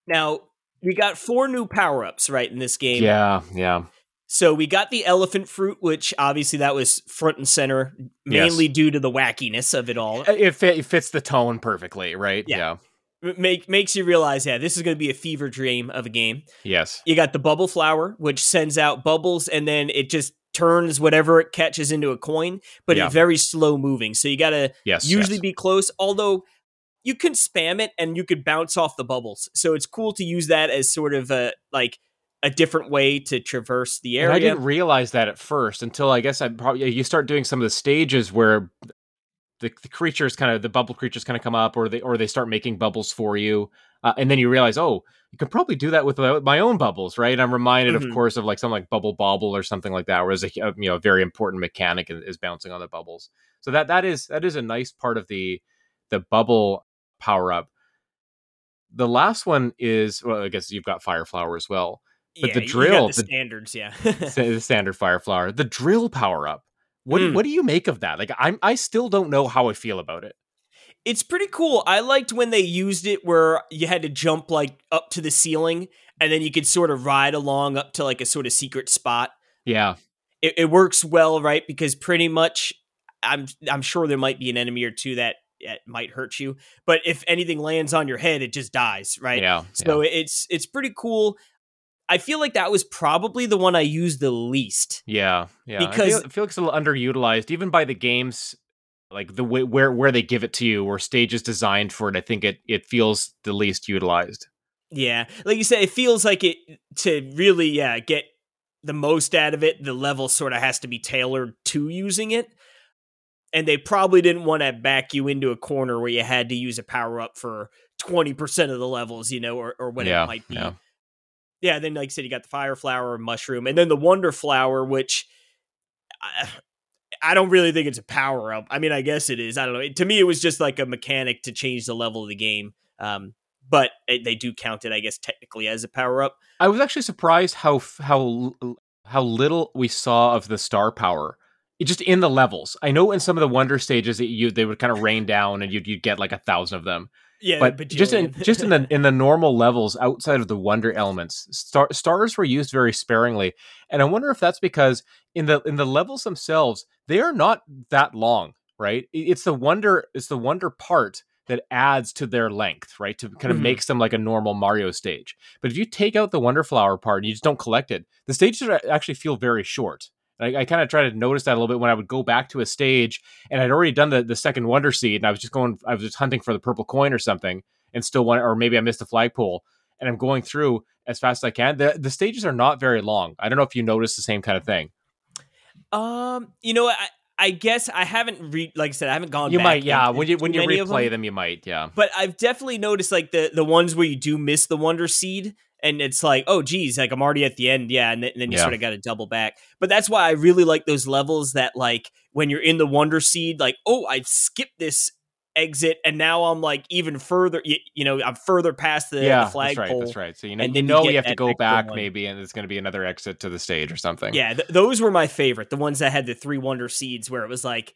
Now we got four new power ups right in this game. Yeah, yeah. So we got the elephant fruit, which obviously that was front and center, mainly yes. due to the wackiness of it all. Uh, it, fit, it fits the tone perfectly, right? Yeah. yeah. Make makes you realize, yeah, this is going to be a fever dream of a game. Yes. You got the bubble flower, which sends out bubbles, and then it just turns whatever it catches into a coin, but yeah. it's very slow moving. So you got to yes, usually yes. be close. Although you can spam it and you could bounce off the bubbles, so it's cool to use that as sort of a like a different way to traverse the area. And I didn't realize that at first until I guess I probably you start doing some of the stages where the, the creatures kind of the bubble creatures kind of come up or they or they start making bubbles for you uh, and then you realize oh you could probably do that with my own bubbles right i'm reminded mm-hmm. of course of like something like bubble bobble or something like that where there's a, you know a very important mechanic is, is bouncing on the bubbles so that that is that is a nice part of the the bubble power up the last one is well i guess you've got fire flower as well but yeah, the drill, the, the, standards, yeah, the standard fire flower, the drill power up. What mm. what do you make of that? Like, I'm I still don't know how I feel about it. It's pretty cool. I liked when they used it where you had to jump like up to the ceiling, and then you could sort of ride along up to like a sort of secret spot. Yeah, it, it works well, right? Because pretty much, I'm I'm sure there might be an enemy or two that it might hurt you but if anything lands on your head it just dies right yeah so yeah. it's it's pretty cool I feel like that was probably the one I used the least. Yeah, yeah. Because I feel, I feel like it's a little underutilized, even by the games, like the way where where they give it to you, or stages designed for it. I think it it feels the least utilized. Yeah, like you said, it feels like it to really yeah get the most out of it. The level sort of has to be tailored to using it, and they probably didn't want to back you into a corner where you had to use a power up for twenty percent of the levels, you know, or or what yeah, it might be. Yeah yeah, then like I said, you got the fire flower mushroom, and then the wonder flower, which I, I don't really think it's a power up. I mean, I guess it is. I don't know. To me, it was just like a mechanic to change the level of the game. Um, but they do count it, I guess, technically as a power up. I was actually surprised how how how little we saw of the star power just in the levels. I know in some of the wonder stages that you they would kind of rain down and you'd you'd get like a thousand of them. Yeah, but just in just in the in the normal levels outside of the wonder elements, star, stars were used very sparingly, and I wonder if that's because in the in the levels themselves they are not that long, right? It's the wonder it's the wonder part that adds to their length, right? To kind of mm-hmm. makes them like a normal Mario stage. But if you take out the wonder flower part and you just don't collect it, the stages actually feel very short. I, I kind of tried to notice that a little bit when I would go back to a stage and I'd already done the, the second wonder seed and I was just going, I was just hunting for the purple coin or something and still want, or maybe I missed a flagpole and I'm going through as fast as I can. The, the stages are not very long. I don't know if you notice the same kind of thing. Um, you know, I, I guess I haven't read, like I said, I haven't gone. You might, yeah. When you when you replay them. them, you might, yeah. But I've definitely noticed like the the ones where you do miss the wonder seed, and it's like, oh, geez, like I'm already at the end, yeah, and then, and then you yeah. sort of got to double back. But that's why I really like those levels that like when you're in the Wonder Seed, like, oh, I've skipped this exit, and now I'm like even further. You, you know, I'm further past the, yeah, the flagpole. That's right. That's right. So you know, and then you know you, have to go back one. maybe, and it's going to be another exit to the stage or something. Yeah, th- those were my favorite. The ones that had the three Wonder Seeds, where it was like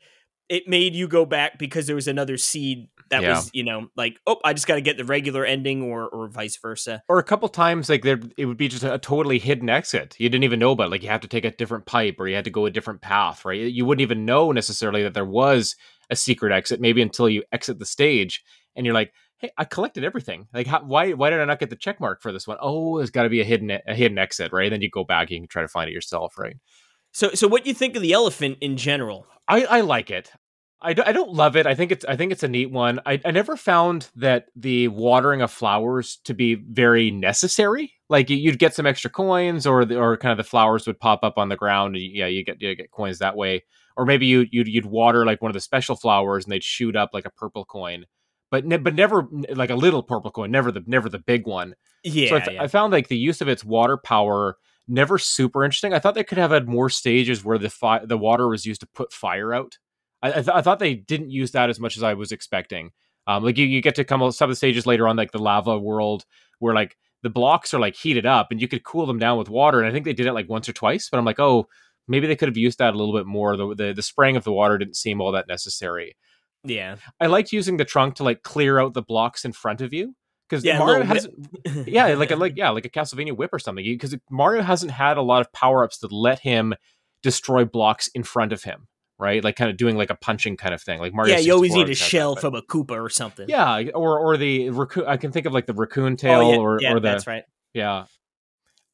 it made you go back because there was another seed that yeah. was you know like oh i just got to get the regular ending or or vice versa. Or a couple times like there it would be just a, totally hidden exit you didn't even know about like you have to take a different pipe or you had to go a different path right? You wouldn't even know necessarily that there was a secret exit maybe until you exit the stage and you're like hey i collected everything. Like how, why why did i not get the check mark for this one? Oh, there's got to be a hidden a hidden exit right? And then you go back and you can try to find it yourself right? So so what do you think of the elephant in general I, I like it. I, I don't love it. I think it's I think it's a neat one. I, I never found that the watering of flowers to be very necessary. Like you'd get some extra coins, or the, or kind of the flowers would pop up on the ground. Yeah, you get you get coins that way. Or maybe you you'd, you'd water like one of the special flowers, and they'd shoot up like a purple coin. But ne- but never like a little purple coin. Never the never the big one. Yeah. So I, yeah. I found like the use of its water power never super interesting. I thought they could have had more stages where the fi- the water was used to put fire out I, I, th- I, thought they didn't use that as much as I was expecting. Um, like you, you get to come some of the stages later on, like the lava world, where like the blocks are like heated up and you could cool them down with water. And I think they did it like once or twice, but I'm like, oh, maybe they could have used that a little bit more. The, the, the spraying of the water didn't seem all that necessary. Yeah, I liked using the trunk to like clear out the blocks in front of you because yeah, Mario hasn't. yeah, like a, like yeah, like a Castlevania whip or something. Because Mario hasn't had a lot of power ups to let him destroy blocks in front of him right? Like kind of doing like a punching kind of thing. Like Mario. Yeah, you always need a shell from a Koopa or something. Yeah, or or the raccoon. I can think of like the raccoon tail oh, yeah, or yeah, or the. That's right. Yeah.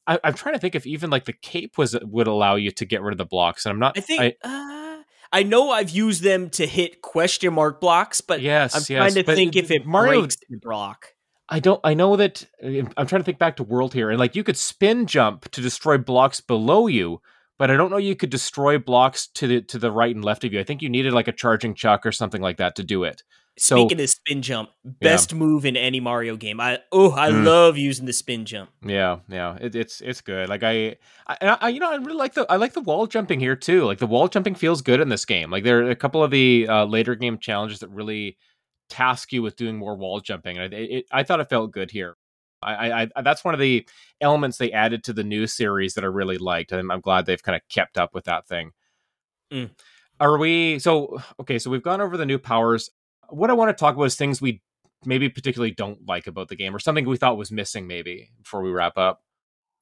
I, am trying to think if even like the cape was would allow you to get rid of the blocks, and I'm not. I think. I, uh, I know I've used them to hit question mark blocks, but yes, I'm yes, trying to think if it Mario breaks the block. I don't. I know that. I'm trying to think back to World here, and like you could spin jump to destroy blocks below you, but I don't know you could destroy blocks to the to the right and left of you. I think you needed like a charging chuck or something like that to do it. So, Speaking of spin jump, best yeah. move in any Mario game. I oh, I mm. love using the spin jump. Yeah, yeah, it, it's it's good. Like I, I, I, you know, I really like the I like the wall jumping here too. Like the wall jumping feels good in this game. Like there are a couple of the uh, later game challenges that really task you with doing more wall jumping, it, I thought it felt good here. I, I, that's one of the elements they added to the new series that I really liked, and I'm glad they've kind of kept up with that thing. Mm. Are we so okay? So we've gone over the new powers. What I want to talk about is things we maybe particularly don't like about the game, or something we thought was missing, maybe before we wrap up.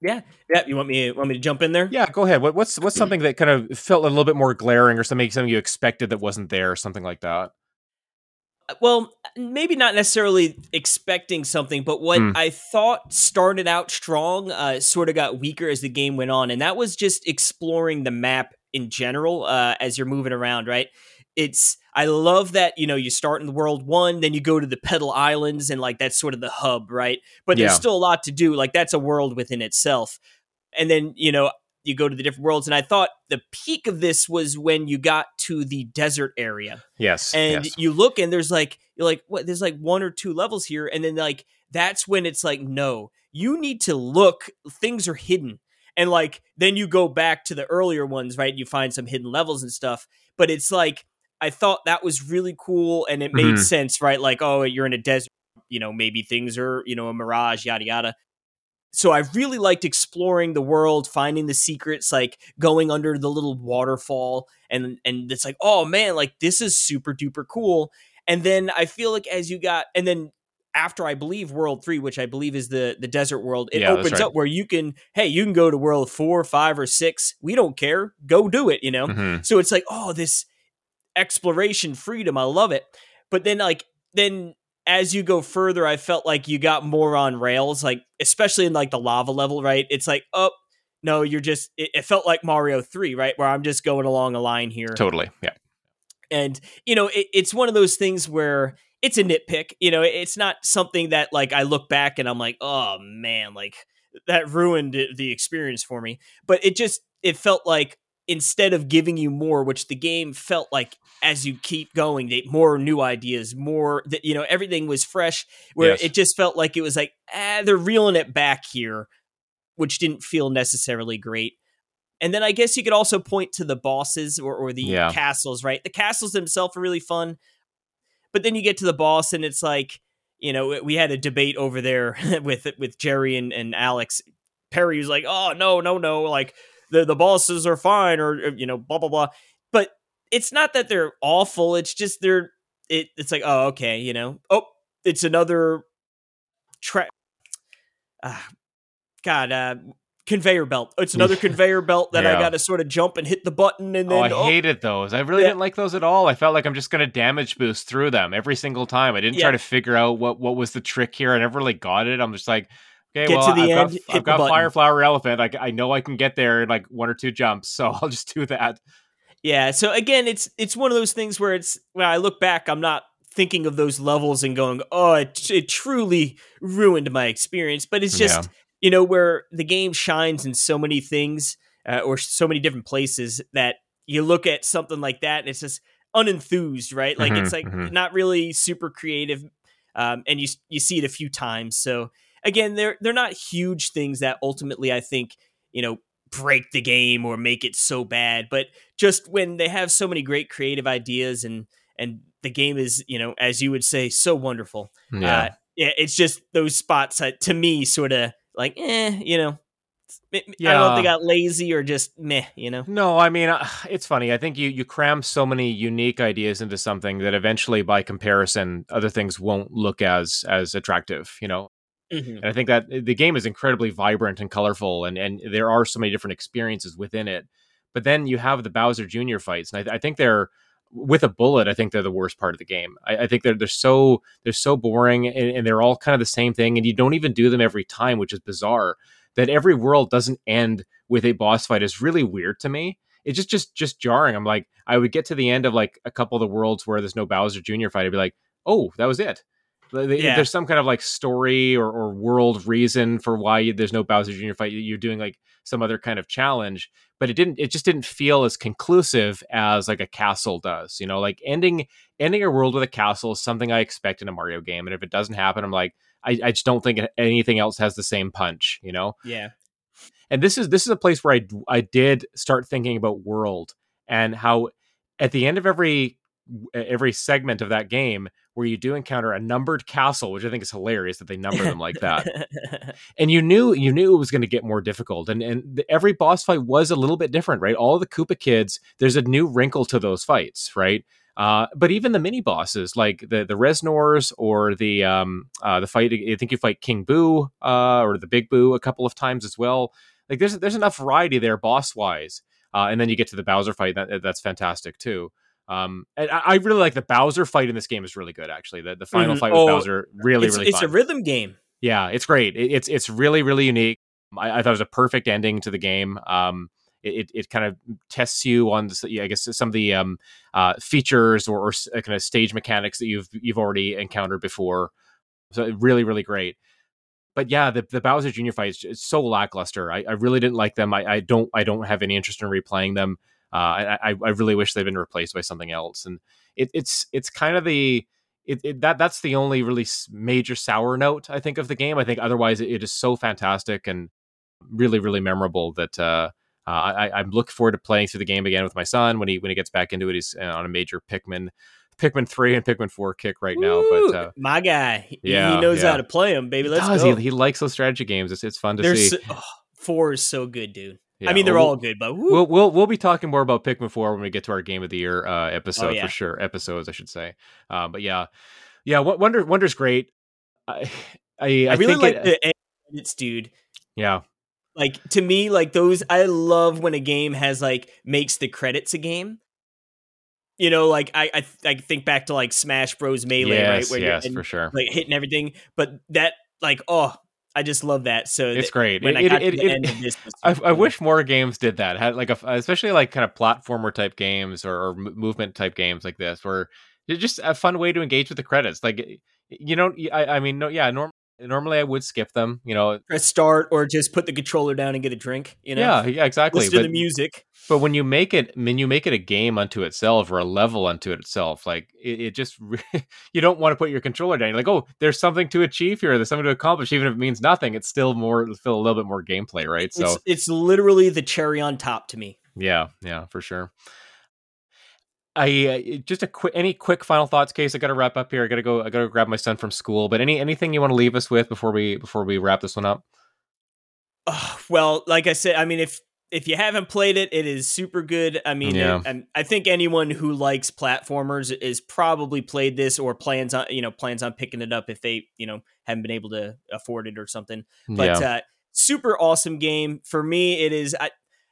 Yeah, yeah. You want me want me to jump in there? Yeah, go ahead. What, what's what's something that kind of felt a little bit more glaring, or something something you expected that wasn't there, or something like that? Well, maybe not necessarily expecting something, but what mm. I thought started out strong uh, sort of got weaker as the game went on, and that was just exploring the map in general uh, as you're moving around. Right? It's I love that you know you start in the world one, then you go to the Petal Islands, and like that's sort of the hub, right? But there's still a lot to do. Like that's a world within itself. And then you know you go to the different worlds. And I thought the peak of this was when you got to the desert area. Yes. And yes. you look and there's like, you're like, what? There's like one or two levels here. And then like, that's when it's like, no, you need to look. Things are hidden. And like, then you go back to the earlier ones, right? You find some hidden levels and stuff. But it's like, I thought that was really cool and it made mm-hmm. sense, right? Like, oh, you're in a desert you know maybe things are you know a mirage, yada yada. So I really liked exploring the world, finding the secrets, like going under the little waterfall, and and it's like, oh man, like this is super duper cool. And then I feel like as you got, and then after I believe World Three, which I believe is the the desert world, it yeah, opens right. up where you can, hey, you can go to World Four, Five, or Six. We don't care. Go do it. You know. Mm-hmm. So it's like, oh, this exploration freedom. I love it. But then like then as you go further, I felt like you got more on rails, like especially in like the lava level, right? It's like, oh no, you're just it, it felt like Mario 3, right? Where I'm just going along a line here. Totally. Yeah. And you know, it, it's one of those things where it's a nitpick. You know, it's not something that like I look back and I'm like, oh man, like that ruined the experience for me. But it just it felt like instead of giving you more, which the game felt like as you keep going, they more new ideas, more that you know everything was fresh. Where yes. it just felt like it was like ah, they're reeling it back here, which didn't feel necessarily great. And then I guess you could also point to the bosses or, or the yeah. castles, right? The castles themselves are really fun. But then you get to the boss, and it's like, you know, we had a debate over there with with Jerry and, and Alex. Perry was like, "Oh no, no, no! Like the the bosses are fine," or you know, blah blah blah. But it's not that they're awful. It's just they're it. It's like, oh, okay, you know, oh, it's another track. Uh, God, uh, conveyor belt. It's another conveyor belt that yeah. I got to sort of jump and hit the button and then. Oh, I oh, hated those. I really yeah. didn't like those at all. I felt like I'm just going to damage boost through them every single time. I didn't yeah. try to figure out what what was the trick here. I never really got it. I'm just like. Okay, get well, I've end, got, I've got Fire Flower Elephant. I, I know I can get there in like one or two jumps, so I'll just do that. Yeah. So again, it's it's one of those things where it's when I look back, I'm not thinking of those levels and going, "Oh, it, it truly ruined my experience." But it's just you know, where the game shines in so many things uh, or so many different places that you look at something like that and it's just unenthused, right? Like mm-hmm, it's like mm-hmm. not really super creative, um, and you you see it a few times. So again, they're they're not huge things that ultimately I think you know break the game or make it so bad, but just when they have so many great creative ideas and and the game is you know as you would say so wonderful. Yeah. Uh, yeah, it's just those spots that to me sort of like, eh, you know, yeah. I don't know if they got lazy or just meh, you know. No, I mean uh, it's funny. I think you you cram so many unique ideas into something that eventually, by comparison, other things won't look as as attractive. You know. Mm-hmm. And I think that the game is incredibly vibrant and colorful, and and there are so many different experiences within it. But then you have the Bowser Jr. fights, and I, I think they're with a bullet, I think they're the worst part of the game. I, I think they're they're so they're so boring and, and, they're all kind of the same thing, and you don't even do them every time, which is bizarre. That every world doesn't end with a boss fight is really weird to me. It's just just just jarring. I'm like, I would get to the end of like a couple of the worlds where there's no Bowser Jr. fight. I'd be like, oh, that was it. Yeah. There's some kind of like story or, or world reason for why there's no Bowser Jr. fight. You're doing like some other kind of challenge, but it didn't. It just didn't feel as conclusive as like a castle does. You know, like ending ending a world with a castle is something I expect in a Mario game, and if it doesn't happen, I'm like, I, I just don't think anything else has the same punch. You know? Yeah. And this is this is a place where I I did start thinking about world and how at the end of every every segment of that game where you do encounter a numbered castle, which I think is hilarious that they number them like that. and you knew you knew it was going to get more difficult, and and the, every boss fight was a little bit different, right? All the Koopa kids, there's a new wrinkle to those fights, right? Uh, but even the mini bosses, like the the Reznors or the um, uh, the fight, I think you fight King Boo uh, or the Big Boo a couple of times as well. Like there's there's enough variety there boss wise, uh, and then you get to the Bowser fight. That, that's fantastic too. Um, and I, I, really like the Bowser fight in this game is really good. Actually, the the final mm-hmm. fight with oh, Bowser really it's, really. It's fun. a rhythm game. Yeah, it's great. It, it's it's really really unique. I, I, thought it was a perfect ending to the game. Um, it, it kind of tests you on I guess some of the um, uh, features or, or kind of stage mechanics that you've you've already encountered before. So really really great. But yeah, the, the Bowser Jr. fight is so lackluster. I, I really didn't like them. I, I don't I don't have any interest in replaying them. Uh, I, I really wish they'd been replaced by something else. And it, it's it's kind of the it, it, that that's the only really major sour note I think of the game. I think otherwise it, it is so fantastic and really really memorable that uh, uh, I, I'm looking forward to playing through the game again with my son when he when he gets back into it. He's uh, on a major Pikmin Pikmin three and Pikmin four kick right now. But uh, my guy, yeah, he knows yeah. how to play them, baby. Let's go. He, he, likes those strategy games. It's it's fun to There's see. So, oh, four is so good, dude. Yeah, I mean, they're we'll, all good, but woo. we'll we'll we'll be talking more about Pikmin Four when we get to our Game of the Year uh, episode oh, yeah. for sure. Episodes, I should say. Uh, but yeah, yeah. Wonder Wonder's great. I I, I, really like it, the edits, dude. Yeah. Like to me, like those, I love when a game has like makes the credits a game. You know, like I I, I think back to like Smash Bros. Melee, yes, right? Where yes, for sure. Like hitting everything, but that like oh I just love that. So it's great. When it, I got it, to the it, end of this, I, I, wish more games did that. Had like a, especially like kind of platformer type games or, or movement type games like this, where it's just a fun way to engage with the credits. Like you know, I, I mean, no, yeah, norm, normally I would skip them. You know, press start or just put the controller down and get a drink. You know, yeah, yeah, exactly. Listen but, to the music. But when you make it, when you make it a game unto itself or a level unto itself, like it, it just you don't want to put your controller down. You're like, oh, there's something to achieve here. There's something to accomplish, even if it means nothing. It's still more, feel a little bit more gameplay, right? So it's, it's literally the cherry on top to me. Yeah, yeah, for sure. I uh, just a quick any quick final thoughts case. I got to wrap up here. I got to go. I got to grab my son from school. But any anything you want to leave us with before we before we wrap this one up? Uh, well, like I said, I mean, if if you haven't played it, it is super good. I mean, yeah. it, I think anyone who likes platformers is probably played this or plans on you know plans on picking it up if they you know haven't been able to afford it or something. But yeah. uh, super awesome game for me. It is. I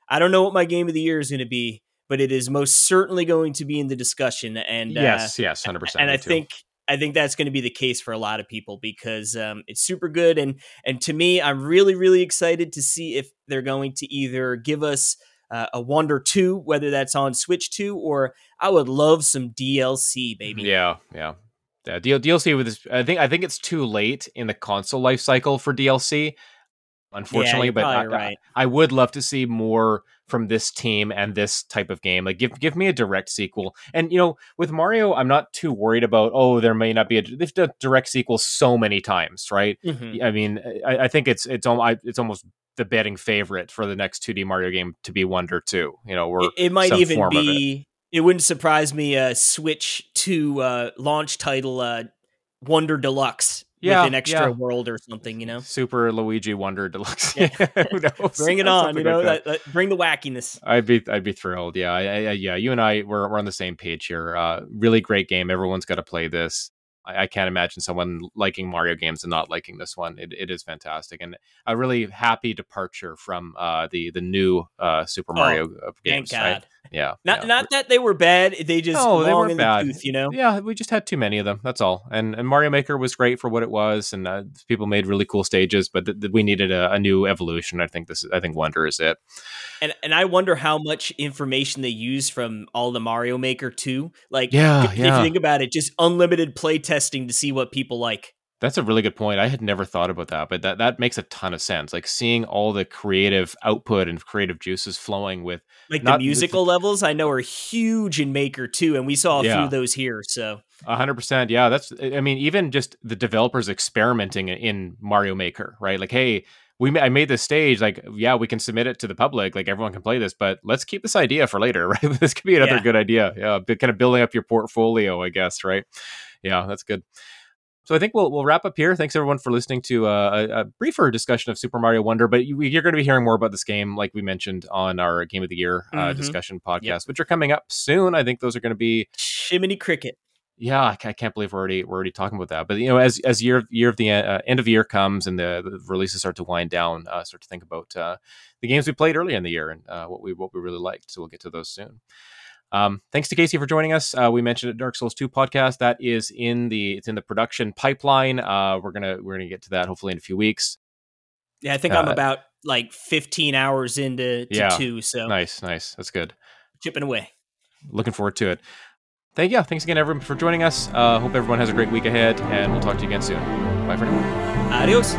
I don't know what my game of the year is going to be, but it is most certainly going to be in the discussion. And yes, uh, yes, hundred percent. And I too. think I think that's going to be the case for a lot of people because um, it's super good. And and to me, I'm really really excited to see if they're going to either give us uh, a Wonder Two, whether that's on Switch Two, or I would love some DLC, baby. Yeah, yeah. Yeah, DLC with this, I think I think it's too late in the console life cycle for DLC unfortunately. Yeah, but I, right. I, I, would love to see more from this team and this type of game. Like give give me a direct sequel. And you know, with Mario, I'm not too worried about. Oh, there may not be a. They've done direct sequel so many times, right? Mm-hmm. I mean, I, I, think it's it's almost it's almost the betting favorite for the next 2D Mario game to be Wonder Two. You know, or it, it might even be. It. it. wouldn't surprise me. A uh, Switch Two uh, launch title uh, Wonder Deluxe yeah, with an extra yeah. world or something, you know. Super Luigi Wonder Deluxe. Yeah. bring it on, you know. Like that. That, bring the wackiness. I'd be, I'd be thrilled. Yeah, I, I, yeah. You and I, we're, we're on the same page here. Uh, really great game. Everyone's got to play this. I, I, can't imagine someone liking Mario games and not liking this one. It, it is fantastic and a really happy departure from uh, the the new uh, Super oh, Mario oh, games. Thank God. Yeah. Not yeah. not that they were bad. They just no, they weren't bad. Tooth, you know. Yeah, we just had too many of them. That's all. And and Mario Maker was great for what it was, and uh, people made really cool stages. But th- th- we needed a, a, new evolution. I think this. I think Wonder is it. And and I wonder how much information they use from all the Mario Maker too. Like, yeah, if, yeah. if you think about it, just unlimited play testing to see what people like. That's a really good point. I had never thought about that, but that that makes a ton of sense. Like seeing all the creative output and creative juices flowing with like the musical levels, I know are huge in Maker too, and we saw a yeah. few of those here. So hundred percent, yeah. That's I mean, even just the developers experimenting in Mario Maker, right? Like, hey, we I made this stage, like, yeah, we can submit it to the public, like everyone can play this, but let's keep this idea for later, right? this could be another yeah. good idea. Yeah, kind of building up your portfolio, I guess, right? Yeah, that's good. So I think we'll we'll wrap up here. Thanks everyone for listening to uh, a, a, briefer discussion of Super Mario Wonder. But you, are going to be hearing more about this game, like we mentioned on our Game of the Year uh, mm-hmm. discussion podcast, yep. which are coming up soon. I think those are going to be Jiminy Cricket. Yeah, I can't believe we're already we're already talking about that. But you know, as as year year of the uh, end of the year comes and the, the, releases start to wind down, uh, start to think about uh, the games we played earlier in the year and uh, what we what we really liked. So we'll get to those soon. Um, thanks to Casey for joining us. Uh, we mentioned it, Dark Souls 2 podcast that is in the it's in the production pipeline. Uh, we're gonna we're gonna get to that hopefully in a few weeks. Yeah, I think uh, I'm about like 15 hours into yeah, two. So nice, nice. That's good. Chipping away. Looking forward to it. Thank you. Thanks again, everyone, for joining us. Uh, hope everyone has a great week ahead, and we'll talk to you again soon. Bye for now. Adios.